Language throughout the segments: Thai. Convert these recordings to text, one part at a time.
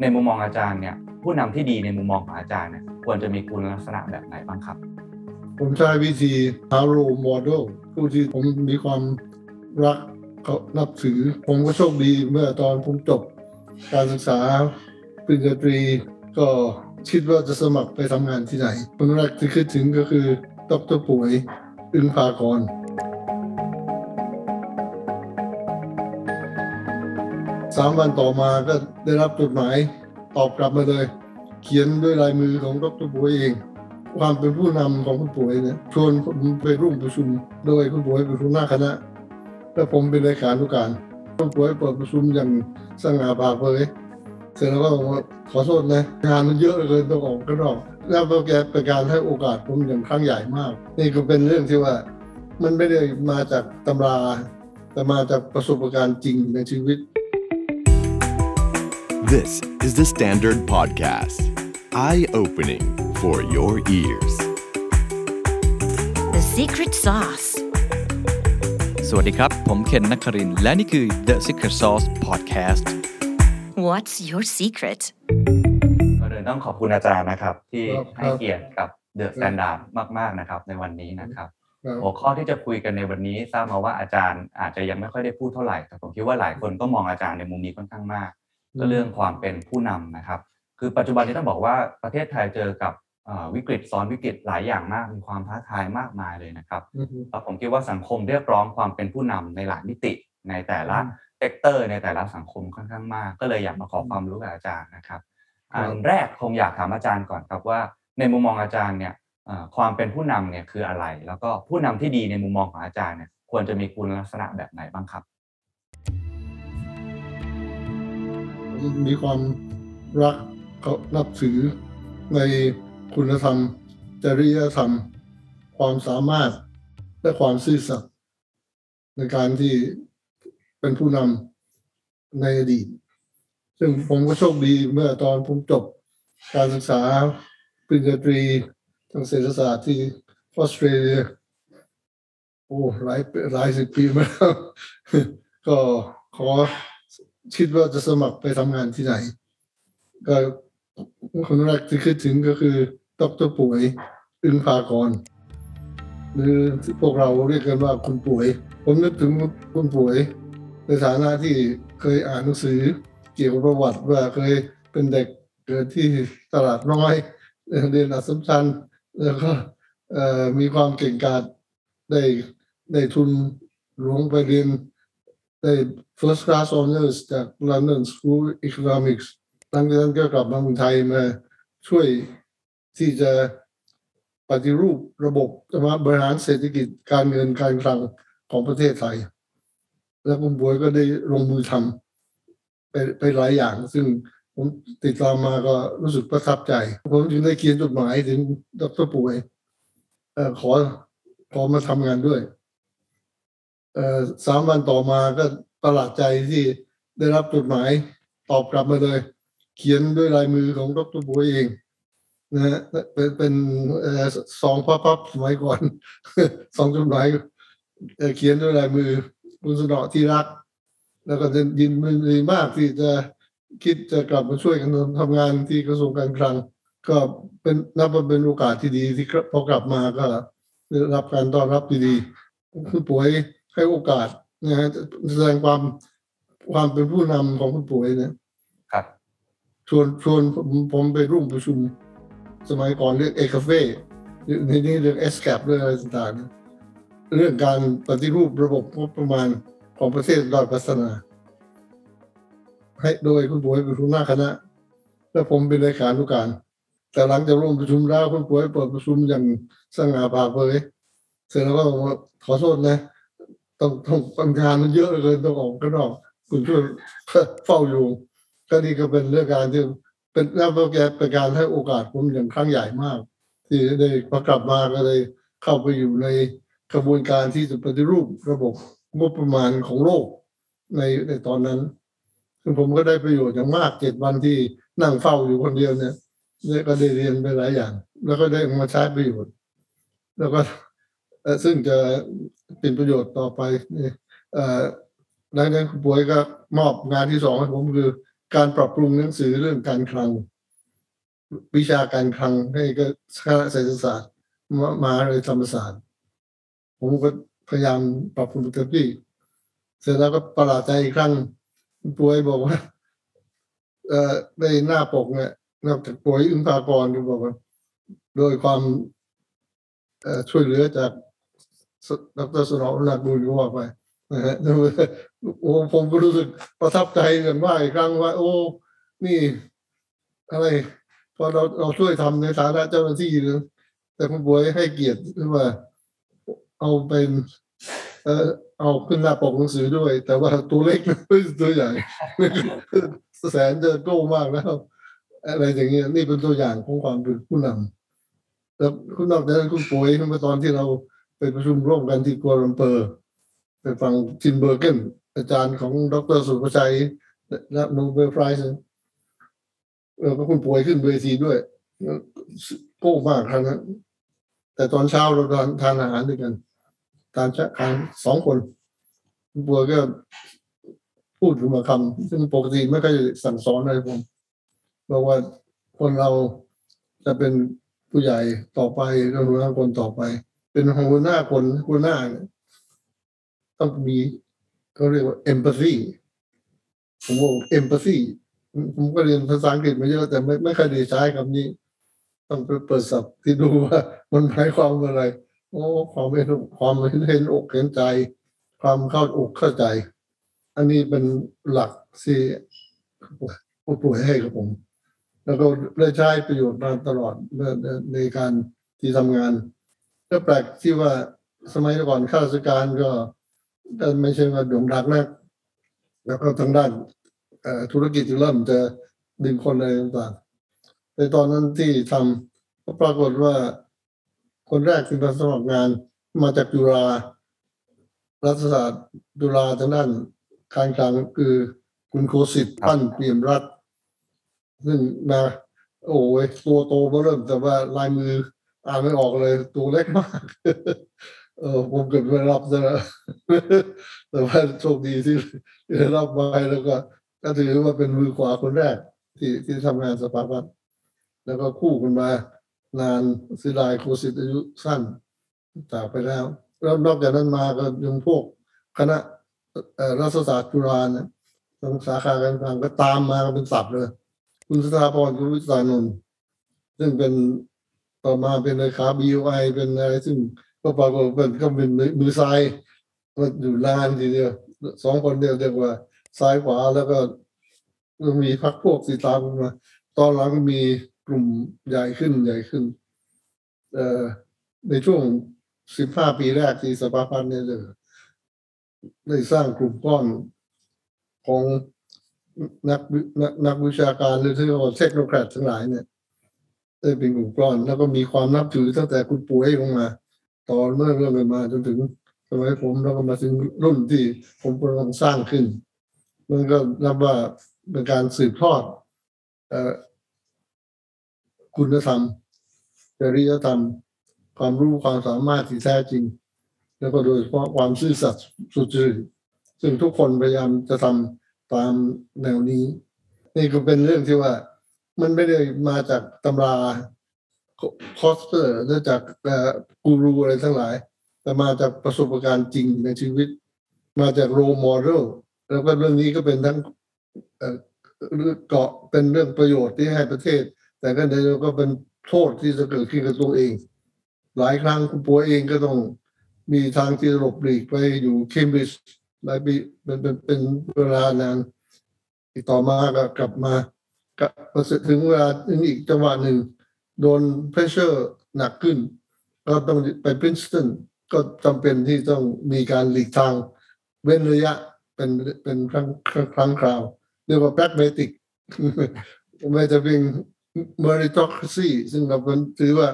ในมุมมองอาจารย์เนี่ยผู้นำที่ดีในมุมมองของอาจารย์เนี่ยควรจะมีคุณลักษณะแบบไหนบ้างครับ ผมใช้วิธี Haro Model ผู้ที่ผมมีความรักเขานับถือ ผมก็โชคดีเมื่อตอนผมจบการศึกษาปริญญาตรีก็คิดว่าจะสมัครไปทำงานที่ไหนคนแรกที่คิดถึงก็คือดรป่วยอึงพากร สามวันต่อมาก็ได้รับจดหมายตอบกลับมาเลย เขียนด้วยลายมือของดรป่วยเอง ความเป็นผู้นำของคุณป่วยเนี่ยชวนผมไปร่วมประชุม โดยคุณป่วยเป็นหัวหน้าคณะและผมเป็นเลขานุการคุณป่วยเปิดประชุมอย่างสง่าผ่าเผยเสร็จแล้วก็บอกว่าขอโทษนะงานมันเยอะเลือเกินต้องออกก็นอกแล้วก็แกเป็นการให้โอกาสผมอย่างครั้งใหญ่มาก นี่ก็เป็นเรื่องที่ว่า มันไม่ได้มาจากตำรา แต่มาจากประสบการณ์จริงในชีวิต This is the Standard Podcast. Eye opening for your ears. The secret sauce. สวัสดีครับ ผมเคนนักครินทร์และนี่คือ The Secret Sauce Podcast What's your secret? ก็เลยต้องขอบคุณอาจารย์นะครับ ที่ครับให้เกียรติกับTHE STANDARD มาก ๆ นะครับ ในวันนี้นะครับครับหัวข้อที่จะคุยกันในวันนี้ทราบมาว่าอาจารย์อาจจะยังไม่ค่อยได้พูดเท่าไหร่แต่ผมคิดว่าหลายคนก็มองอาจารย์ในมุมนี้ค่อนข้างมาก ก็เรื่องความเป็นผู้นำนะครับ คือปัจจุบันนี้ต้องบอกว่าประเทศไทยเจอกับเอ่อวิกฤตซ้อนวิกฤตหลายอย่างมากมีความท้าทายมากมายเลยนะครับอือฮึแล้วผมคิดว่าสังคมเรียกร้องความเป็นผู้นำในหลายมิติในแต่ละอืม sector ในแต่ละสังคมค่อนข้างมาก ก็เลยอยากมาขอความรู้กับอาจารย์นะครับครับอันแรกคงอยากถามอาจารย์ก่อนครับว่า ในมุมมองอาจารย์เนี่ยเอ่อความเป็นผู้นำเนี่ยคืออะไร แล้วก็ผู้นำที่ดีในมุมมองของอาจารย์เนี่ยควรจะมีคุณลักษณะแบบไหนบ้างครับ มีความรักเขานับถือในคุณธรรม จริยธรรม ความสามารถและความซื่อสัตย์ในการที่เป็นผู้นำในอดีต ซึ่งผมก็โชคดีเมื่อตอนผมจบการศึกษาปริญญาตรีทางเศรษฐศาสตร์ที่ออสเตรเลียโอ้หลายหลายสิบปีมาแล้วก็ขอ คิดว่าจะสมัครไปทำงานที่ไหน ก็คนแรกที่คิดถึงก็คือดรป่วยอึงพากรหรือพวกเราเรียกกันว่าคุณป่วย ผมนึกถึงคุณป่วย ในฐานะที่เคยอ่านหนังสือ เกี่ยวกับประวัติว่าเคยเป็นเด็กเกิดที่ตลาดน้อยเรียนอัสสัมชัญแล้วก็มีความเก่งกาจได้ได้ทุนหลวงไปเรียน ได้ first class honors จาก London School Economics หลังจากนั้นก็กลับมาเมืองไทยมาช่วยที่จะปฏิรูประบบมาบริหารเศรษฐกิจการเงินการคลังของประเทศไทย แล้วคุณบวยก็ได้ลงมือทำไปไปหลายอย่าง ซึ่งผมติดตามมาก็รู้สึกประทับใจ ผมจึงได้เขียนจดหมายถึงดรป่วยขอขอมาทำงานด้วย สามวันต่อมาก็ประหลาดใจที่ได้รับจดหมายตอบกลับมาเลย เขียนด้วยลายมือของดรป่วยเองนะฮะเป็นเป็นเอ่อซองพับๆสมัยก่อนซองจดหมายเขียนด้วยลายมือคุณสนอที่รัก แล้วก็จะยินดีมากที่จะคิดจะกลับมาช่วยกันทำงานที่กระทรวงการคลัง ก็เป็นนับว่าเป็นโอกาสที่ดีที่พอกลับมาก็ได้รับการต้อนรับที่ดีคุณป๋วย ให้โอกาสนะฮะแสดงความความเป็นผู้นำของคุณป๋วยเนี่ยครับชวนชวนผมผมไปร่วมประชุม สมัยก่อนเรียก ECAFE เดี๋ยวนี้เรียก ESCAP เรื่องอะไรต่างๆ เรื่องการปฏิรูประบบงบประมาณของประเทศด้อยพัฒนา ให้โดยคุณป๋วยเป็นหัวหน้าคณะ และผมเป็นเลขานุการ แต่หลังจากร่วมประชุมแล้วคุณป๋วยเปิดประชุมอย่างสง่าผ่าเผยเสร็จแล้วก็บอกว่าขอโทษนะ ต้องต้องทำงานมันเยอะเลือเกินต้องออกก็นอกคุณช่วยเฝ้าอยู่ก็นี่ก็เป็นเรื่องการที่เป็นแล้วก็แกเป็นการให้โอกาสผมอย่างครั้งใหญ่มาก ที่ได้พอกลับมาก็เลยเข้าไปอยู่ในกระบวนการที่จะปฏิรูประบบงบประมาณของโลกในในตอนนั้นซึ่งผมก็ได้ประโยชน์อย่างมากเจ็ดวันที่นั่งเฝ้าอยู่คนเดียวเนี่ยเนี่ยก็ได้เรียนไปหลายอย่าง แล้วก็ได้มาใช้ประโยชน์ แล้วก็ ซึ่งจะเป็นประโยชน์ต่อไปหลังจากนั้นคุณป่วยก็มอบงานที่สองให้ผมคือการปรับปรุงหนังสือเรื่องการคลัง วิชาการคลังให้ก็คณะเศรษฐศาสตร์มาเลยธรรมศาสตร์ ผมก็พยายามปรับปรุงเต็มที่เสร็จแล้วก็ประหลาดใจอีกครั้งคุณป่วยบอกว่าเอ่อในหน้าปกเนี่ยนอกจากป่วยอึ้งพากรก็บอกว่า โดยความช่วยเหลือจาก ดรสนองนักบุญก็ว่าไปนะฮะโอ้ผมก็รู้สึกประทับใจกันมากอีกครั้งว่า โอ้นี่อะไรพอเราเราช่วยทำในฐานะเจ้าหน้าที่นะแต่คุณบวยให้เกียรติขึ้นมาเอาเป็นเออเอาขึ้นหน้าปกหนังสือด้วย แต่ว่าตัวเล็กไม่ตัวใหญ่แสนจะโก้มากแล้ว อะไรอย่างเงี้ยนี่เป็นตัวอย่างของความเป็นผู้นำแล้วคุณนอกจากนั้นคุณป๋วยเมื่อตอนที่เรา ไปประชุมร่วมกันที่กัวลาลัมเปอร์ไปฟัง Tinbergen อาจารย์ของดรศุภชัยและ Nobel Prize เออก็คุณป๋วยขึ้นเวทีด้วยโก้มากครั้งนั้นแต่ตอนเช้าเราทานอาหารด้วยกันทานชะทานสองคนคุณป่วยก็พูดขึ้นมาคำซึ่งปกติไม่เคอยสั่งสอนอะไรผมบอกว่าคนเราจะเป็นผู้ใหญ่ต่อไปก็หัวหน้าคนต่อไป เป็นหัวหน้าคนหัวหน้าเนี่ยต้องมีเขาเรียกว่า empathy ผมว่า empathy ผมก็เรียนภาษาอังกฤษมาเยอะแต่ไม่ไม่เคยได้ใช้คำนี้ ต้องไปเปิดศัพท์ที่ดูว่า มันหมายความอะไรโอ้ความเห็นความเห็นเห็นอกเห็นใจ ความเข้าอกเข้าใจ อันนี้เป็นหลักที่ผู้ป่วยให้กับผม แล้วก็ได้ใช้ประโยชน์มาตลอดในการที่ทำงาน ก็แปลกที่ว่าสมัยก่อนข้าราชการก็ก็ไม่ใช่ว่าโด่งดังนัก แล้วก็ทางด้านเอ่อธุรกิจเริ่มจะดึงคนอะไรต่างๆในตอนนั้นที่ทำก็ปรากฏว่าคนแรกที่มาสมัครงานมาจากจุฬารัฐศาสตร์จุฬาทางด้านการคลังคือคุณโคสิทธิ์ปั้นเปี่ยมรัฐ ซึ่งมาโอ้ยตัวโตมาเริ่มแต่ว่าลายมือ อ่านไม่ออกเลยตัวเล็กมากเออผมเกิดไม่รับซะแล้วแต่ว่าโชคดีที่ได้รับมาแล้วก็ ก็ถือว่าเป็นมือขวาคนแรก ที่ที่ทำงานสภาพัฒน์แล้วก็คู่กันมานานสิลายโคสิตอายุสั้นจากไปแล้ว แล้วนอกจากนั้นมาก็ยังพวกคณะรัฐศาสตร์จุฬาเนี่ยทางสาขาการคลังก็ตามมากันเป็นสับเลย คุณสถาพรคุณวิสานนท์ซึ่งเป็น ต่อมาเป็นเลขา BUI เป็นอะไรซึ่งก็ปรากฏเป็นก็เป็นมือซ้ายก็อยู่นานทีเดียวสองคนเดียวเรียกว่าซ้ายขวาแล้วก็มีพักพวกสีตามมา ตอนหลังมีกลุ่มใหญ่ขึ้นใหญ่ขึ้นเอ่อในช่วงสิบห้าปีแรกที่สภาพันธ์เนี่ยเลยได้สร้างกลุ่มก้อนของนักนักนักวิชาการหรือที่เรียกว่าเทคโนแครดทั้งหลายเนี่ย ได้เป็นกลุ่มก้อน แล้วก็มีความนับถือตั้งแต่คุณป่วยลงมา ตอนเมื่อเรื่องกันมาจนถึงสมัยผมแล้วก็มาถึงรุ่นที่ผมกำลังสร้างขึ้น มันก็นับว่าเป็นการสืบทอดอคุณธรรมจริยธรรม ความรู้ความสามารถที่แท้จริง แล้วก็โดยเฉพาะความซื่อสัตย์สุจริตซึ่งทุกคนพยายามจะทำตามแนวนี้ นี่ก็เป็นเรื่องที่ว่า มันไม่ได้มาจากตำรา Kotler หรือจากกูรูอะไรทั้งหลาย แต่มาจากประสบการณ์จริงในชีวิต มาจาก role model แล้วก็เรื่องนี้ก็เป็นทั้งเกาะเป็นเรื่องประโยชน์ที่ให้ประเทศ แต่ก็ในเดียวก็เป็นโทษที่จะเกิดขึ้นกับตัวเอง หลายครั้งคุณปัวเองก็ต้องมีทางที่หลบหลีกไปอยู่เคมบริดจ์หลายปีเป็นเป็นเป็นเวลานานอีกต่อมาก็กลับมา ก็พอถึงเวลาอีกจังหวะหนึ่งโดนเพรสเชอร์หนักขึ้น ก็ต้องไปพรินสตันก็จำเป็นที่ต้องมีการหลีกทางเว้นระยะเป็นเป็นครั้งครั้งคราว เรียกว่า pragmatic ไม่จะเป็น meritocracy ซึ่งเราเป็นถือว่า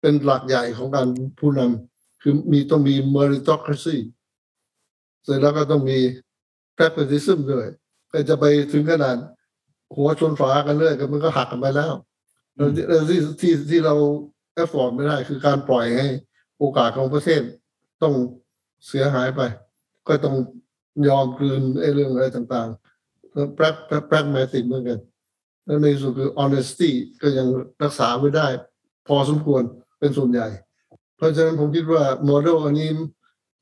เป็นหลักใหญ่ของการผู้นำคือมีต้องมี meritocracy เสร็จแล้วก็ต้องมี pragmatism ด้วยก็จะไปถึงขนาด หัวชนฝากันเลยก็มันก็หักกันไปแล้วแล้วที่แล้วที่ที่ที่เราแอฟฟอร์ดไม่ได้คือการปล่อยให้โอกาสของประเทศต้องเสียหายไป ก็ต้องยอมกลืนไอ้เรื่องอะไรต่างๆแปรแปรแปรแมติกเหมือนกันแล้วในที่สุดคือ honesty ก็ยังรักษาไว้ได้ พอสมควรเป็นส่วนใหญ่ เพราะฉะนั้นผมคิดว่าโมเดลอันนี้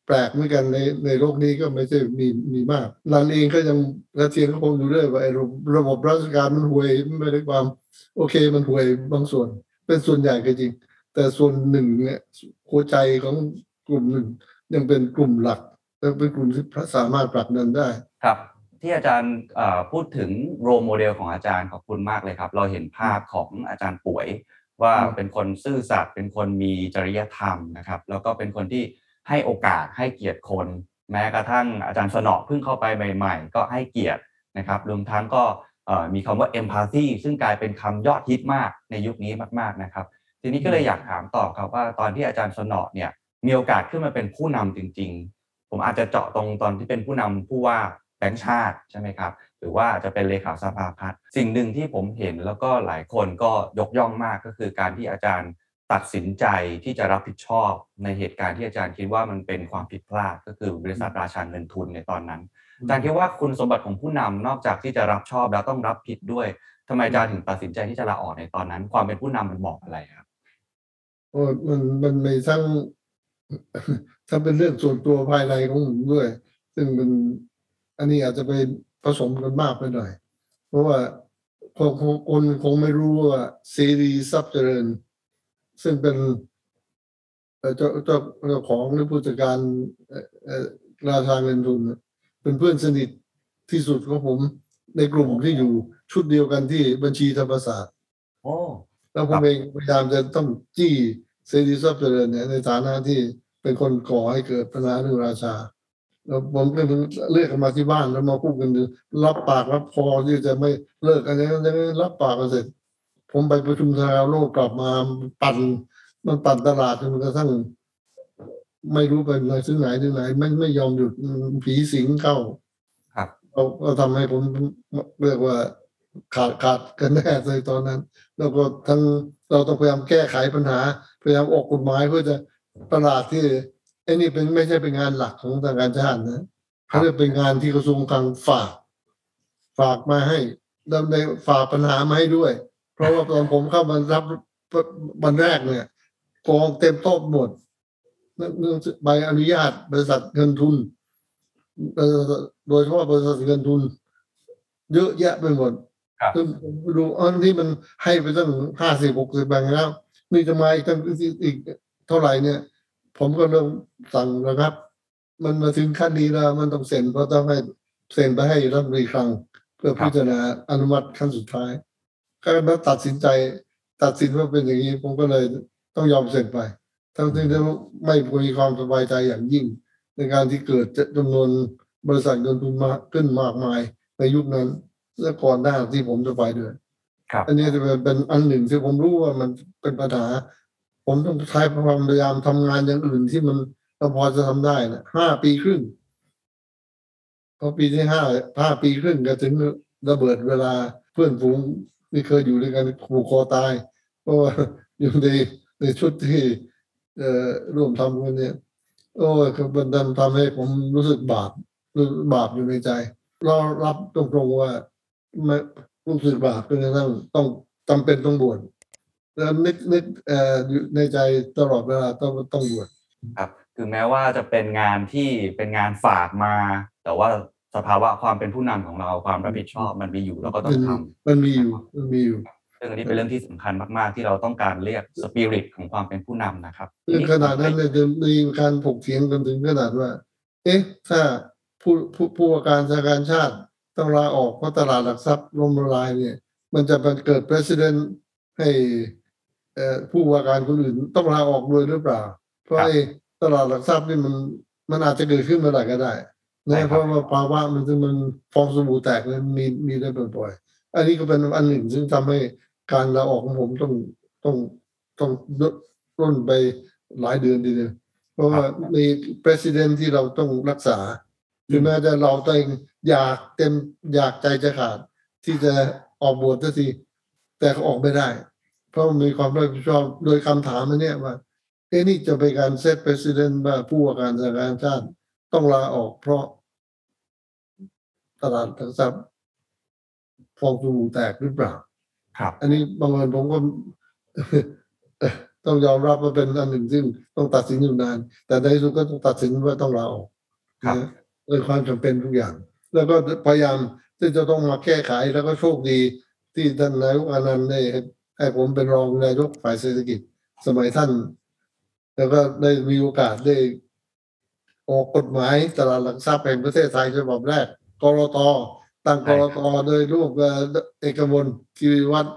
แปลกเหมือนกันในในโลกนี้ก็ไม่ใช่มีมีมากรันเองก็ยังกระเทียก็คงอยู่เรื่อยว่าไอ้ระบบราชการมันห่วยไม่ได้ความ โอเคมันห่วยบางส่วน เป็นส่วนใหญ่ก็จริง แต่ส่วนหนึ่งเนี่ยหัวใจของกลุ่มหนึ่งยังเป็นกลุ่มหลักและเป็นกลุ่มที่สามารถผลักดันได้ครับที่อาจารย์พูดถึงโรโมเดลของอาจารย์ขอบคุณมากเลยครับ เราเห็นภาพของอาจารย์ป่วย ว่าเป็นคนซื่อสัตย์เป็นคนมีจริยธรรมนะครับ แล้วก็เป็นคนที่ ให้โอกาสให้เกียรติคน แม้กระทั่งอาจารย์สนอเพิ่งเข้าไปใหม่ ๆ ก็ให้เกียรตินะครับรวมทั้งก็มีคำว่า empathy ซึ่งกลายเป็นคำยอดฮิตมากในยุคนี้มากๆนะครับ ทีนี้ก็เลยอยากถามต่อครับว่าตอนที่อาจารย์สนอเนี่ยมีโอกาสขึ้นมาเป็นผู้นำจริง ๆ ผมอาจจะเจาะตรงตอนที่เป็นผู้นำผู้ว่าแบงค์ชาติใช่ไหมครับ หรือว่าจะเป็นเลขาสภาพัฒน์สิ่งหนึ่งที่ผมเห็นแล้วก็หลายคนก็ยกย่องมากก็คือการที่อาจารย์ ตัดสินใจที่จะรับผิดชอบในเหตุการณ์ที่อาจารย์คิดว่ามันเป็นความผิดพลาดก็คือบริษัทราชาเงินทุนในตอนนั้นอาจารย์คิดว่าคุณสมบัติของผู้นำนอกจากที่จะรับชอบแล้วต้องรับผิดด้วยทำไมอาจารย์ถึงตัดสินใจที่จะลาออกในตอนนั้น ความเป็นผู้นำมันบอกอะไรครับโอ้มันมันมีทั้งทั้งเป็นเรื่องส่วนตัวภายในของผมด้วย ซึ่งมันอันนี้อาจจะไปผสมกันมากไปหน่อย เพราะว่าคนคงคนคงไม่รู้ว่าเสรีทรัพย์เจริญ ซึ่งเป็นเอ่อเจ้าเจ้าเจ้าของหรือผู้จัดการเอ่อเอ่อราชาเงินทุนเนี่ยเป็นเพื่อนสนิทที่สุดของผมในกลุ่มที่อยู่ชุดเดียวกันที่บัญชีธรรมศาสตร์โอ้แล้วผครัมบเองพยายามจะต้องจี้เสรีทรัพย์เจริญเนี่ยในฐานะที่เป็นคนก่อให้เกิดปัญหาเรื่องราชา แล้วผมก็เรียกกันมาที่บ้านแล้วมาพูดกันดูรับปากรับพอที่จะไม่เลิกอะไรนั้นอย่างนี้รับปากกันเสร็จ ผมไปประชุมทางโลกกลับมาปั่นมันปั่นตลาดจนกระทั่ง ไม่รู้ไปไหนถึงไหนถึงไหน ไม่ไม่ยอมหยุดผีสิงเข้า ครับเราก็ทำให้ผมเรียกว่าขาดขาดกันแน่ในตอนนั้น แล้วก็ทั้งเราต้องพยายามแก้ไขปัญหาพยายามออกกฎหมายเพื่อจะตลาดที่ไอ้นี่เป็นไม่ใช่เป็นงานหลักของทางการชาตินะเขาเรียกเป็นงานที่กระทรวงคลังฝาก ฝากมาให้ดำในฝากปัญหามาให้ด้วย เพราะว่าตอนผมเข้ามารับวันแรกเนี่ยกองเต็มโต๊ะหมดเรื่องใบอนุญาตบริษัทเงินทุนเอ่อโดยเฉพาะบริษัทเงินทุน เยอะแยะไปหมดครับซึ่งผมดูอันที่มันให้ไปตั้งห้าสิบหกสิบแบงค์แล้วนี่จะมาอีกตั้งอีกเท่าไหร่เนี่ย ผมก็เริ่มสั่งนะครับ มันมาถึงขั้นนี้แล้ว มันต้องเซ็นเพราะต้องให้เซ็นไปให้รัฐมนตรีคลัง เพื่อพิจารณาอนุมัติขั้นสุดท้าย ก็มาตัดสินใจตัดสินว่าเป็นอย่างนี้ผมก็เลยต้องยอมเซ็นไป ทั้งที่ไม่มีความสบายใจอย่างยิ่ง ในการที่เกิดจำนวนบริษัทเงินทุนมากขึ้นมากมายในยุคนั้นและก่อนหน้าที่ผมจะไปด้วยครับอันนี้จะเป็นเป็นอันหนึ่งที่ผมรู้ว่ามันเป็นปัญหา ผมต้องใช้ความพยายามทำงานอย่างอื่นที่มันเราพอจะทำได้นะห้าปีครึ่งพอปีที่ห้าห้าปีครึ่งก็ถึงระเบิดเวลาเพื่อนฝูง ที่เคยอยู่ด้วยกันผูกคอตาย เพราะว่าอยู่ในในชุดที่เอ่อร่วมทำกันเนี่ย โอ้ยคือมันทำทำให้ผมรู้สึกบาปบาปอยู่ในใจ เรารับตรงๆว่าไม่รู้สึกบาปจนกระทั่งต้องจำเป็นต้องบวชแล้วนึกนึกเอ่ออยู่ในใจตลอดเวลาต้องต้องบวชครับคือแม้ว่าจะเป็นงานที่เป็นงานฝากมา แต่ว่า สภาวะความเป็นผู้นำของเราความรับผิดชอบมันมีอยู่เราก็ต้อมังนทมีมันมีอยู่มันมีอยู่ำซึ่งอันนี้เป็นเรื่องที่สำคัญมาก ๆ ที่เราต้องการเรียกสปิริตของความเป็นผู้นำนะครับเรื่องขนาดนั้นเลยจะมีการถกเถียงกันถึงขนาดว่า เอ๊ะ ถ้าผู้ผู้ผู้ว่าการธนาคารชาติต้องลาออกเพราะตลาดหลักทรัพย์ล่มละลายเนี่ย มันจะเป็นเกิด president ให้เอ่อผู้ว่าการคนอื่นต้องลาออกด้วยหรือเปล่า เพราะครับไอ้ตลาดหลักทรัพย์นี่มันมันอาจจะเกิดขึ้นเมื่อไหร่ก็ได้ใช่ครั นะบเพราะว่าภาวะมันซึ่งมันฟองสบู่แตกเลยมีมีได้บ่อยๆอันนี้ก็เป็นอันหนึ่งซึ่งทำให้การลาออกของผมต้องต้องต้องร่นไปหลายเดือนทีเดียวเพราะว่ามี president ที่เราต้องรักษาถึงแม้จะเราตัวเองอยากเต็มอยากใจจะขาด ที่จะออกบวชสักทีแต่เขาออกไม่ได้ เพราะมันมีความรับผิดชอบโดยคำถามอันเนี้ยว่าเอ้นี่จะเป็นการเซต president ว่าผู้ว่าการธนาคารชาติ ต้องลาออกเพราะตลาดหลักทรัพย์ฟองสบู่แตกหรือเปล่า ครับ อันนี้บางเอิญผมก็ต้องยอมรับว่าเป็นอันหนึ่งซึ่งต้องตัดสินอยู่นาน แต่ในที่สุดก็ต้องตัดสินว่าต้องลาออกครับนะเป็นความจำเป็นทุกอย่าง แล้วก็พยายามที่จะต้องมาแก้ไขแล้วก็โชคดี ที่ท่านนายกอานันต์ได้ให้ให้ผมเป็นรองนายกฝ่ายเศรษฐกิจ สมัยท่าน แล้วก็ได้มีโอกาสได้ ออกกฎหมายตลาดหลักทรัพย์แห่งประเทศไทยฉบับแรกกรตตั้งใช่กครัรบตโดยรูปเอ่อเอกมลกิริวัฒน์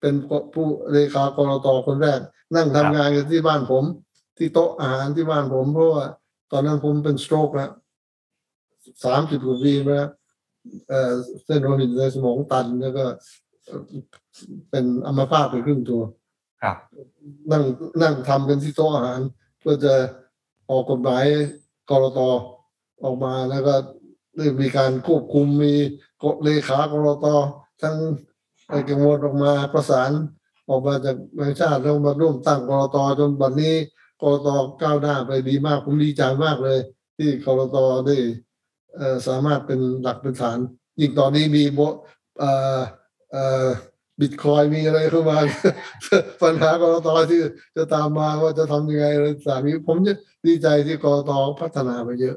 เป็นผู้เลขากรตคนแรก นั่งทำงานกันที่บ้านผม ที่โต๊ะอาหารที่บ้านผมเพราะว่าตอนนั้นผมเป็นสโตรกแล้วสามสิบกว่าปีแล้วเอ่อเส้นโลหิตในสมองตันแล้วก็เอ่อเป็นอัมพาตไปครึ่งตัวครับนั่งนั่งทำกันที่โต๊ะอาหาร เพื่อจะออกกฎหมาย กรตออกมาแล้วก็ได้มีการควบคุมมีกฎเลขากรตทั้งไอ้กังวลออกมาประสานออกมาจากแบงค์ชาติแล้วมาร่วมตั้งกรตจนบัดนี้กรตก้าวหน้าไปดีมากผมดีใจมากเลย ที่กรตได้สามารถเป็นหลักเป็นฐานยิ่งตอนนี้มีโบเอ่อเอ่อ บิตคอยมีอะไรเข้ามา ปัญหากรตที่จะตามมาว่าจะทำยังไงอะไรต่างๆนี้ผมจะดีใจที่กรตพัฒนาไปเยอะ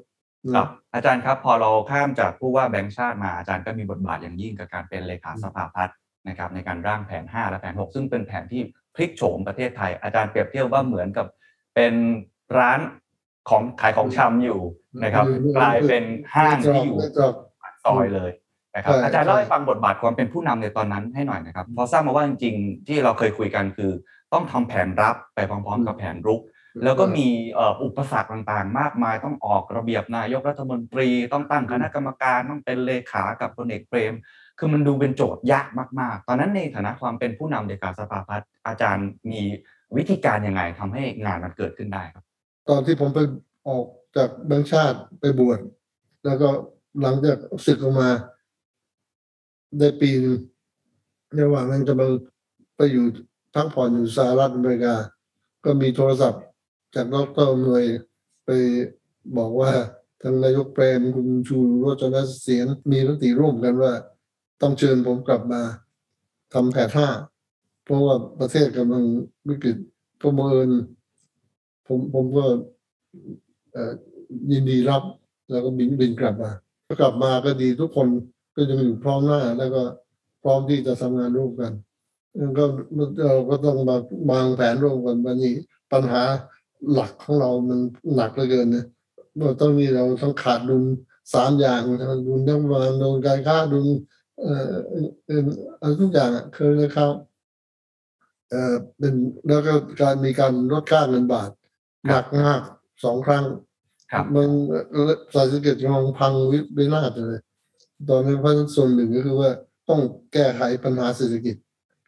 ครับอาจารย์ครับพอเราข้ามจากผู้ว่าแบงค์ชาติมาอาจารย์ก็มีบทบาทอย่างยิ่งกับการเป็นเลขาสภาพัฒน์นะครับในการร่างแผน 5 และแผน 6 ซึ่งเป็นแผนที่พลิกโฉมประเทศไทย อาจารย์เปรียบเทียบว่าเหมือนกับเป็นร้านของขายของชำอยู่นะครับอืมกลายเป็นห้างที่อยู่ไม่ตรอกปากซอยเลย นะครับใช่อาจารย์เล่าใช่ให้ฟังบทบาทความเป็นผู้นำในตอนนั้นให้หน่อยนะครับเพราะทราบมาว่าจริงๆ ที่เราเคยคุยกันคือ ต้องทำแผนรับไปพร้อมๆ กับแผนรุก แล้วก็มีเอ่ออุปสรรคต่างๆ มากมายต้องออกระเบียบนายกรัฐมนตรี ต้องตั้งคณะกรรมการต้องเป็นเลขากับพลเอกเปรม คือมันดูเป็นโจทย์ยากมากๆ ตอนนั้นในฐานะความเป็นผู้นำในการสภาพัฒน์อาจารย์มีวิธีการยังไงทำให้งานมันเกิดขึ้นได้ครับ ตอนที่ผมไปออกจากแบงค์ชาติไปบวชแล้วก็หลังจากศึกออกมา ได้ปีระหว่างนั้นกำลังไปอยู่พักผ่อนอยู่สหรัฐอเมริกา ก็มีโทรศัพท์ จากดรหน่วยไปบอกว่าทางนายกเปรมคุณชูรจนเสียนมีมติร่วมกันว่า ต้องเชิญผมกลับมาทำแผนห้าเพราะว่าประเทศกำลังวิกฤตประเมินผมผมก็ยินดีรับ แล้วก็บินบินกลับมา ก็กลับมาก็ดีทุกคน ก็ยังอยู่พร้อมหน้า แล้วก็พร้อมที่จะทำงานร่วมกันแล้วก็เราก็ต้องมาวางแผนร่วมกันวันนี้ ปัญหาหลักของเรามันหนักเหลือเกินนะเราต้องมีเราต้องขาดดุลสามอย่างนะดุลทั้งวางดุลการค้าดุลเอ่อเอ่ออะไรทุกอย่างอะคือเลยเขาเอ่อเป็นแล้วก็การมีการลดค่าเงินบาทหนักมากสองครั้งครับมันเศรษฐกิจกำลังพังวิวินาศเลย ตอนนั้นเพราะฉะนั้นส่วนหนึ่งก็คือว่าต้องแก้ไขปัญหาเศรษฐกิจ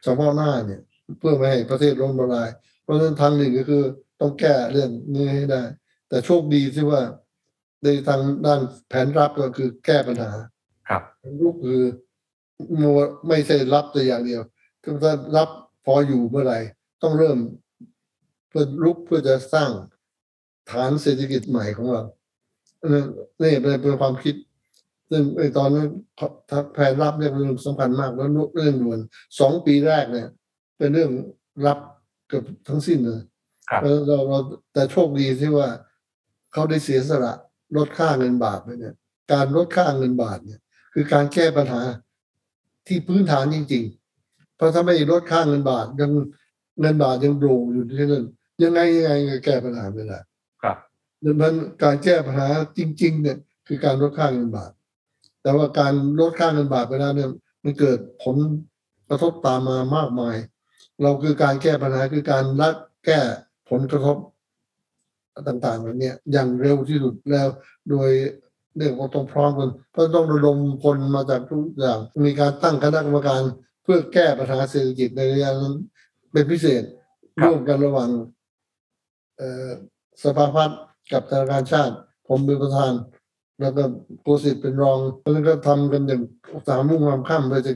เฉพาะหน้าเนี่ย เพื่อไม่ให้ประเทศล้มละลาย เพราะฉะนั้นทางหนึ่งก็คือต้องแก้เรื่องนี้ให้ได้ แต่โชคดีที่ว่าในทางด้านแผนรับก็คือแก้ปัญหา ครับรูปคือมัวไม่ใช่รับแต่อย่างเดียวคือถ้ารับพออยู่เมื่อไหร่ต้องเริ่มเพื่อลุกเพื่อจะสร้างฐานเศรษฐกิจใหม่ของเราอันนั้นนี่เป็นเป็นความคิด ซึ่งไอ้ตอนนั้นถ้าแผนรับเนี่ยเป็นเรื่องสำคัญมากแล้วเรื่องด่วนสองปีแรกเนี่ย เป็นเรื่องรับเกือบทั้งสิ้นเลยครับแล้วเราเราแต่โชคดีที่ว่าเขาได้เสียสละลดค่าเงินบาทไปเนี่ย การลดค่าเงินบาทเนี่ย คือการแก้ปัญหาที่พื้นฐานจริง ๆ เพราะถ้าไม่ลดค่าเงินบาทยังเงินบาทยังโดงอยู่ที่นั่นยังไงยังไงก็แก้ปัญหาไม่ได้ครับดังนั้นการแก้ปัญหาจริง ๆ เนี่ยคือการลดค่าเงินบาท แต่ว่าการลดค่าเงินบาทไปแล้วเนี่ยมันเกิดผลกระทบตามมามากมาย เราคือการแก้ปัญหาคือการละแก้ผลกระทบต่างๆเหล่านี้อย่างเร็วที่สุดแล้วโดยเรื่องของต้องพร้อมกันเพราะต้องระดมคนมาจากทุกอย่างมีการตั้งคณะกรรมการเพื่อแก้ปัญหาเศรษฐกิจในระยะนั้นเป็นพิเศษร่วมกันระหว่างสภาพัฒน์กับธนาคารชาติ ผมเป็นประธาน แล้วก็โกสิทธิ์เป็นรองแล้วก็ทำกันอย่างสามมุ่งความข้ามเพื่อจะ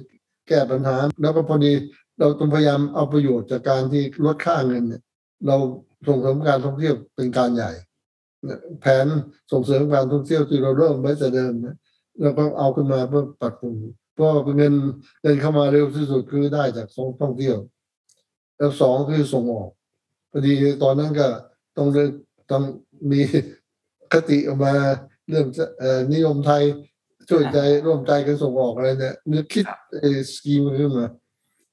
แก้ปัญหา แล้วก็พอดีเราต้องพยายามเอาประโยชน์จากการที่ลดค่าเงินเนี่ย เราส่งเสริมการท่องเที่ยวเป็นการใหญ่ แผนส่งเสริมการท่องเที่ยวที่เราเริ่มไว้แต่เดิมเนี่ยเราก็เอาขึ้นมาเพื่อปรับปรุงเพราะเงินเงินเข้ามาเร็วที่สุดคือได้จากท่องเที่ยว แล้วสองคือส่งออกพอดีตอนนั้นก็ต้องเรื่องต้องมีคติออกมา เรื่องจะเอ่อนิยมไทยช่วยใจร่วมใจกันส่งออกอะไรเนี่ยนึกคิดไอ้สกีมขึ้นมา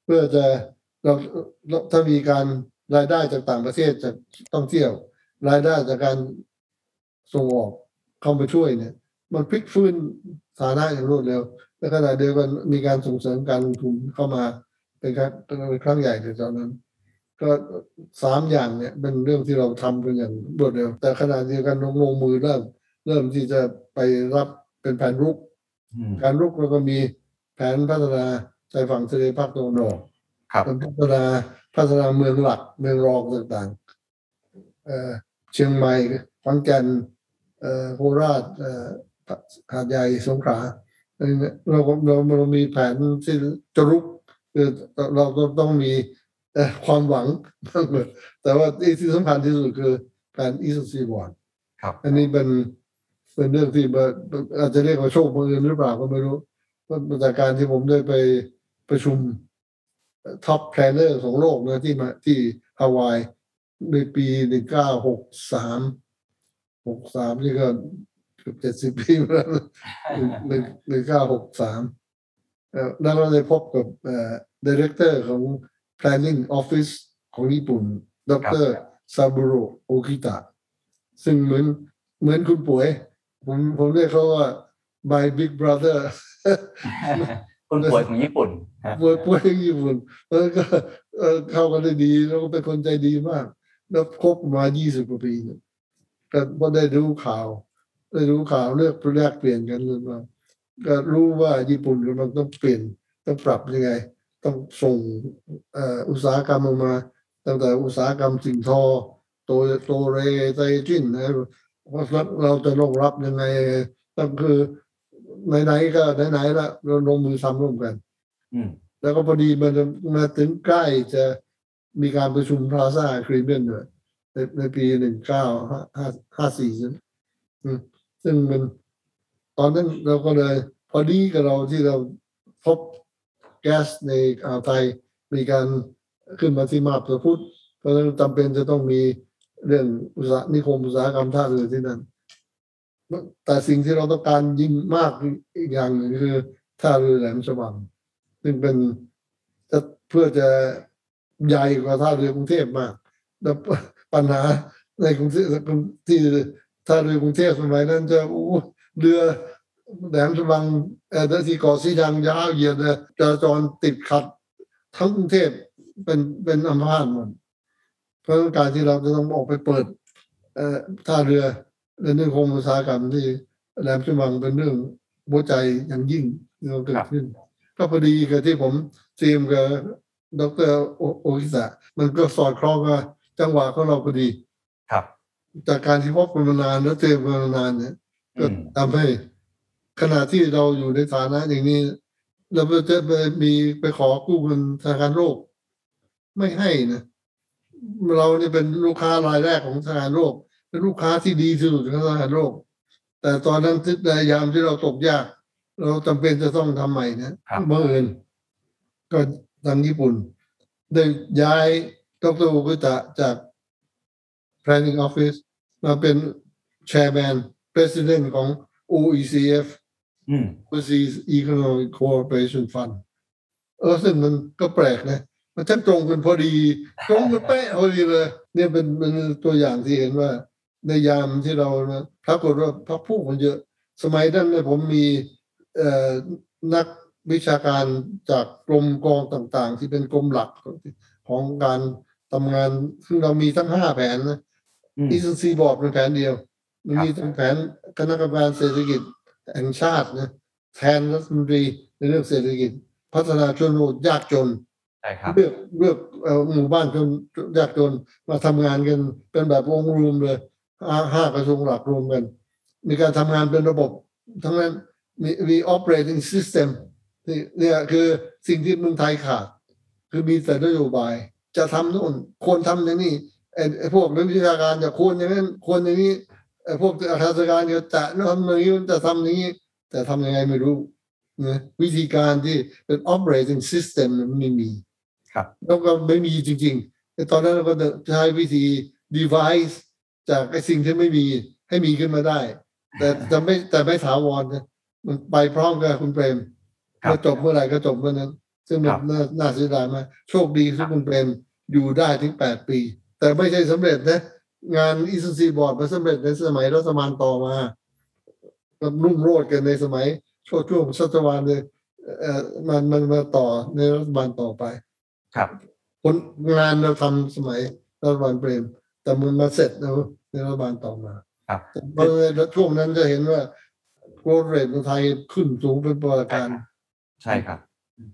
เพื่อจะเราเราถ้ามีการรายได้จากต่างประเทศจากท่องเที่ยว รายได้จากการส่งออกเข้ามาช่วยเนี่ย มันพลิกฟื้นฐานะอย่างรวดเร็วและขณะเดียวกันมีการส่งเสริมการลงทุนเข้ามาเป็นครั้งเป็นครั้งใหญ่ในตอนนั้น ก็สามอย่างเนี่ยเป็นเรื่องที่เราทำกันอย่างรวดเร็ว แต่ขณะเดียวกันลงลงมือเริ่ม เริ่มที่จะไปรับเป็นแผนรุกอืมการรุกเราก็มีแผนพัฒนาชายฝั่งทะเลภาคตะวันออกครับการพัฒนาพัฒนาเมืองหลักเมืองรองต่างๆเอ่อเชียงใหม่ขอนแก่นเอ่อโคราชเอ่อหาดใหญ่สงขลาอะไรเนี่ยเราก็เราเรามีแผนที่จะรุกคือเราก็ต้องมีเอ่อความหวังบ้างเลยแต่ว่าที่สำคัญที่สุดคือแผนอีสซีบอร์ดครับอันนี้เป็น เป็นเรื่องที่เบอร์อาจจะเรียกว่าโชคบังเอิญหรือเปล่าก็ไม่รู้เพราะจากการที่ผมได้ไปประชุมtop planner ของโลกนะที่มาที่ฮาวายในปีหนึ่งเก้าหกสามหกสามนี่ก็เกือบเจ็ดสิบปีมาแล้วนะหนึ่งหนึ่งเก้าหกสามแล้วเราได้พบกับเอ่อ director ของ planning office ของญี่ปุ่น ดรซาบุโรโอคิตะ ซึ่งเหมือนเหมือนคุณป๋วย ผมผมเรียกเขาว่า my big brother คุณป่วยของญี่ปุ่นฮะป่วยป่วยที่ญี่ปุ่นแล้วก็เอ่อเข้ากันได้ดีแล้วก็เป็นคนใจดีมาก แล้วคบมา 20 กว่าปีเนี่ยก็พอได้รู้ข่าว ได้รู้ข่าวเลือกแลกเปลี่ยนกันเลยมาก็รู้ว่าญี่ปุ่นกำลังต้องเปลี่ยนต้องปรับยังไง ต้องส่งเอ่ออุตสาหกรรมออกมาตั้งแต่อุตสาหกรรมสิ่งทอ โตโตเรไตจินนะ ว่าเราจะรองรับยังไงต้องคือไหนๆก็ไหนๆละเราลงมือทำร่วมกันอืมแล้วก็พอดีมันจะมาถึงใกล้จะมีการประชุมพลาซ่าครีเมนด้วยในในปีหนึ่งเก้าห้าห้าห้าสี่ซึ่งมันตอนนั้นเราก็เลยพอดีกับเราที่เราพบแก๊สในอ่าวไทยมีการขึ้นมาที่มาบตะพุทธเพราะฉะนั้นจำเป็นจะต้องมี เรื่องอุตสาหนิคมอุตสาหกรรมท่าเรือที่นั่นแต่สิ่งที่เราต้องการยิ่งมากอีกอย่างหนึ่งคือท่าเรือแหลมฉบังซึ่งเป็นเพื่อจะใหญ่กว่าท่าเรือกรุงเทพมากแล้วปัญหาในกรุงเทพที่ท่าเรือกรุงเทพสมัยนั้นจะอู้เรือแหลมฉบังเอ่อที่กาะสีดังยาวเหยียดจราจรติดขัด ทั้งกรุงเทพเป็นเป็นอัมพาตหมด เพราะการที่เราจะต้องออกไปเปิดเอ่อท่าเรือในเรื่องของอุตสาหกรรมที่แหลมฉบังเป็นเรื่องหัวใจอย่างยิ่งที่เราเกิดขึ้น ก็พอดีกับที่ผมเตรียมกับดรโอโอคิสะมันก็สอดคล้องกับจังหวะของเราพอดีครับ จากการที่พบกันมานานแล้วเตรียมกันมานานเนี่ยก็อืมทำให้ขณะที่เราอยู่ในฐานะอย่างนี้ เราจะไปมีไปขอกู้เงินธนาคารโลกไม่ให้นะ เราเนี่ยเป็นลูกค้ารายแรกของธนาคารโลก เป็นลูกค้าที่ดีที่สุดของธนาคารโลก แต่ตอนนั้นที่ในยามที่เราตกยาก เราจำเป็นจะต้องทำใหม่นะครับเมื่อเอิญก็ทางญี่ปุ่นได้ย้ายดรโอกุตะจาก planning office มาเป็น chairman president ของ OECF อืม Overseas Economic Cooperation Fund เออซึ่งมันก็แปลกนะ มันช่างตรงกันพอดี ตรงกันเป๊ะพอดีเลย เนี่ยเป็นเป็นตัวอย่างที่เห็นว่า ในยามที่เรานะปรากฏว่าพักผู้คนเยอะ สมัยนั้นเนี่ยผมมีเอ่อนักวิชาการจากกรมกองต่างๆ ที่เป็นกรมหลักของของการทำงานซึ่งเรามีทั้งห้าแผนนะอืมอีซซีบอร์ดเป็นแผนเดียว มันมีทั้งแผนคณะกรรมการเศรษฐกิจแห่งชาตินะแทนรัฐมนตรีในเรื่องเศรษฐกิจ พัฒนาชนบทยากจนใช่ครับ เลือกเลือกหมู่บ้านจนยากจนมาทำงานกันเป็นแบบองค์รวมเลยห้ากระทรวงหลักรวมกัน มีการทำงานเป็นระบบ ทั้งนั้นมีมี operating system นี่เนี่ยคือสิ่งที่เมืองไทยขาด คือมีแต่นโยบาย จะทำโน่นควรทำอย่างนี้ไอ้พวกนักวิชาการจะควรอย่างนั้นควรอย่างนี้ไอ้พวกอาชญาการจะจะทำอย่างนี้จะทำอย่างนี้ แต่ทำยังไงไม่รู้นะวิธีการที่เป็น operating system มันไม่มี ครับแล้วก็ไม่มีจริงๆแต่ตอนนั้นเราก็ใช้วิธี device จากไอ้สิ่งที่ไม่มีให้มีขึ้นมาได้ แต่แต่ไม่แต่ไม่ถาวรนะมันไปพร้อมกับคุณเปรมครับเมื่อจบเมื่อไหร่ก็จบเมื่อนั้น ซึ่งมัครันบน่าน่าเสียดายมากโชคดีที่คุณเปรมอยู่ได้ถึงแปดปี แต่ไม่ใช่สำเร็จนะงานอีสซีบอร์ดมาสำเร็จในสมัยรัฐบาลต่อมาก็รุ่งโรจน์กันในสมัยช่วงช่วงรัฐบาลเลยเอ่อมันมันมาต่อในรัฐบาลต่อไป ครับผลงานเราทำสมัยรัฐบาลเปรม แต่มันมาเสร็จแล้วในรัฐบาลต่อมาครับเพราะในช่วงนั้นจะเห็นว่าโกลเรทของไทยขึ้นสูงเป็นประวัติการณ์ใช่ครับ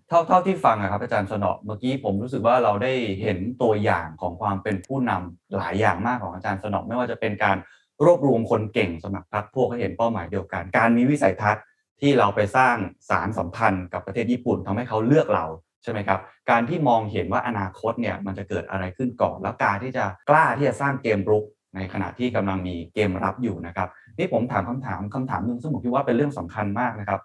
เท่าเท่าที่ฟังอะครับอาจารย์สนอเมื่อกี้ผมรู้สึกว่าเราได้เห็นตัวอย่างของความเป็นผู้นำหลายอย่างมากของอาจารย์สนอไม่ว่าจะเป็นการรวบรวมคนเก่งสมัครพรรคพวกให้เห็นเป้าหมายเดียวกัน การมีวิสัยทัศน์ที่เราไปสร้างสารสัมพันธ์กับประเทศญี่ปุ่นทำให้เขาเลือกเรา ใช่ไหมครับ การที่มองเห็นว่าอนาคตเนี่ยมันจะเกิดอะไรขึ้นก่อน แล้วการที่จะกล้าที่จะสร้างเกมรุกในขณะที่กำลังมีเกมรับอยู่นะครับนี่ผมถามคำถามคำถามหนึ่งซึ่งผมคิดว่าเป็นเรื่องสำคัญมากนะครับ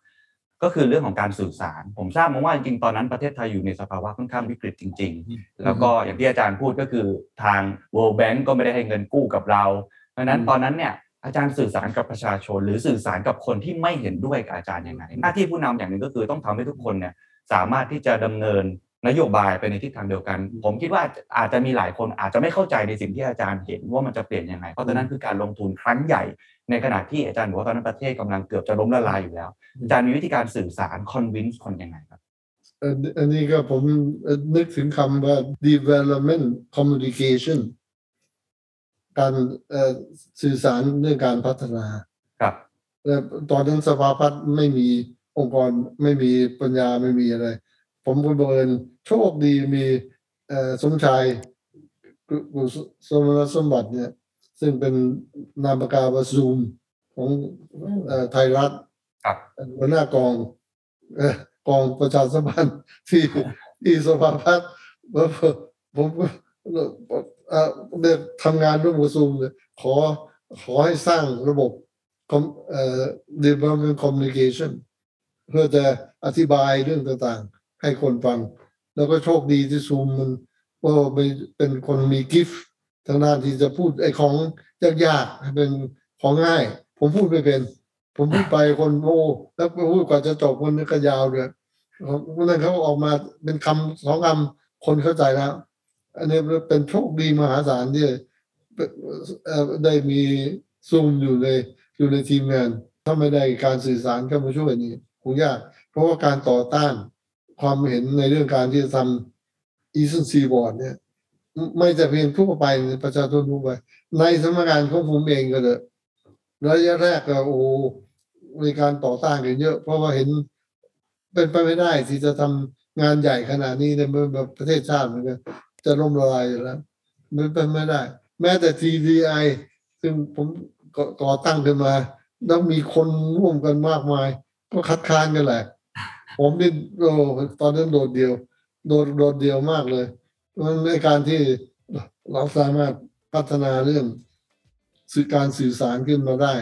ก็คือเรื่องของการสื่อสาร ผมทราบมาว่าจริงๆตอนนั้นประเทศไทยอยู่ในสภาวะค่อนข้างวิกฤตจริง ๆ แล้วก็อย่างที่อาจารย์พูดก็คือทาง World Bank ก็ไม่ได้ให้เงินกู้กับเรา เพราะฉะนั้นตอนนั้นเนี่ยอาจารย์สื่อสารกับประชาชน หรือสื่อสารกับคนที่ไม่เห็นด้วยกับอาจารย์ยังไงหน้าที่ผู้นำอย่างหนึ่งก็คือต้องทำให้ทุกคนเนี่ย สามารถที่จะดำเนินนโยบายไปในทิศทางเดียวกัน ผมคิดว่าอาจจะมีหลายคนอาจจะไม่เข้าใจในสิ่งที่อาจารย์เห็นว่ามันจะเปลี่ยนยังไง เพราะตอนนั้นคือการลงทุนครั้งใหญ่ ในขณะที่อาจารย์บอกว่าตอนนั้นประเทศกำลังเกือบจะล้มละลายอยู่แล้ว อาจารย์มีวิธีการสื่อสาร convince คนยังไงครับเอ่ออันนี้ก็ผมเอ่อนึกถึงคำว่า development communication การเอ่อสื่อสารเรื่องการพัฒนา ครับและตอนนั้นสภาพัฒน์ไม่มี องค์กรไม่มีปัญญาไม่มีอะไร ผมก็บังเอิญโชคดีมีเอ่อสมชายกุกุสมณสมบัติเนี่ย ซึ่งเป็นนามปากกาบาซูมของเอ่อไทยรัฐครับหัวหน้ากองเอ่อกองประชาสัมพันธ์ที่ที่สภาพัฒน์แล้วผมก็เอ่อเนี่ยทำงานร่วมกับซูมเลยขอขอให้สร้างระบบ com- เอ่อ development communication เพื่อจะอธิบายเรื่องต่างๆ ให้คนฟัง แล้วก็โชคดีที่ซูมมันว่าเป็นเป็นคนมีกิฟต์ทางด้านที่จะพูดไอ้ของยากๆเป็นของง่าย ผมพูดไม่เป็น ผมพูดไปคนโอ้แล้วพูดกว่าจะจบคนนี้ก็ยาวเลยวันนั้นเขาออกมาเป็นคำสองคำคนเข้าใจแล้ว อันนี้เป็นโชคดีมหาศาลที่ได้มีซูมอยู่ในอยู่ในทีมงานถ้าไม่ได้การสื่อสารเข้ามาช่วยนี่ คงยาก เพราะว่าการต่อต้านความเห็นในเรื่องการที่จะทำอีส n ซีบอร์ดเนี่ย ไม่แต่เพียงทั่วไปในประชาชนทั่วไป ในสำนักานของผมเองก็เลยระยะแรกก็โอ้โหมีการต่อต้านกันเยอะ เพราะว่าเห็นเป็นไปไม่ได้ที่จะทำงานใหญ่ขนาดนี้ในแบบประเทศชาติเหมือนกันจะล่มละลายอยู่แล้วมันเป็นไม่ได้ แม้แต่ TDI ซึ่งผมก่อก่อตั้งขึ้นมา แล้วมีคนร่วมกันมากมาย ก็คัดค้านกันแหละ ผมนี่โอ้ตอนนั้นโดดเดียว โดดโดดเดียวมากเลยมันในการที่เราสามารถพัฒนาเรื่องสื่อการสื่อสารขึ้นมาได้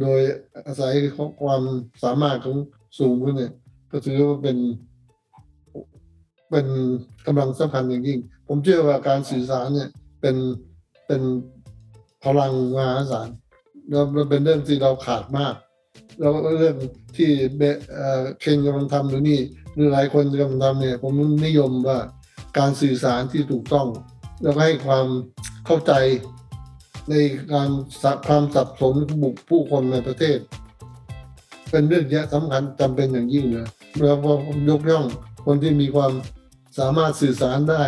โดยอาศัยความสามารถของสูงขึ้นเนี่ย ก็ถือว่าเป็น เป็นกำลังสำคัญอย่างยิ่ง ผมเชื่อว่าการสื่อสารเนี่ยเป็นเป็นพลังมหาศาลแล้วมันเป็นเรื่องที่เราขาดมาก แล้วเรื่องที่เบเอ่อเคนกำลังทำหรือนี่หรือหลายคนกำลังทำเนี่ยผมนิยมว่าการสื่อสารที่ถูกต้อง แล้วก็ให้ความเข้าใจในการความสับสนบุคผู้คนในประเทศ เป็นเรื่องที่สำคัญจำเป็นอย่างยิ่งเลยแล้วก็ยกย่องคนที่มีความสามารถสื่อสารได้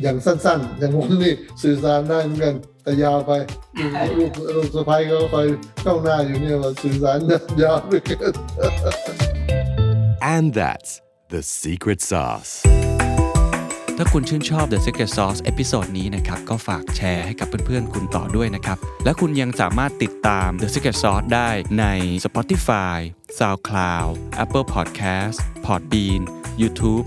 อย่างสั้นๆ อย่างผมนี่สื่อสารได้เหมือนกันแต่ยาวไปลูกลูกลูกสะพ้ายก็คอยจ้องหน้าอยู่เนี่ยว่าสื่อสารยาวเหลย And that's the secret sauce. ถ้าคุณชื่นชอบ The Secret Sauce episode นี้นะครับ ก็ฝากแชร์ให้กับเพื่อนๆ คุณต่อด้วยนะครับ และคุณยังสามารถติดตาม The Secret Sauce ได้ใน Spotify, SoundCloud, Apple Podcast, Podbean, YouTube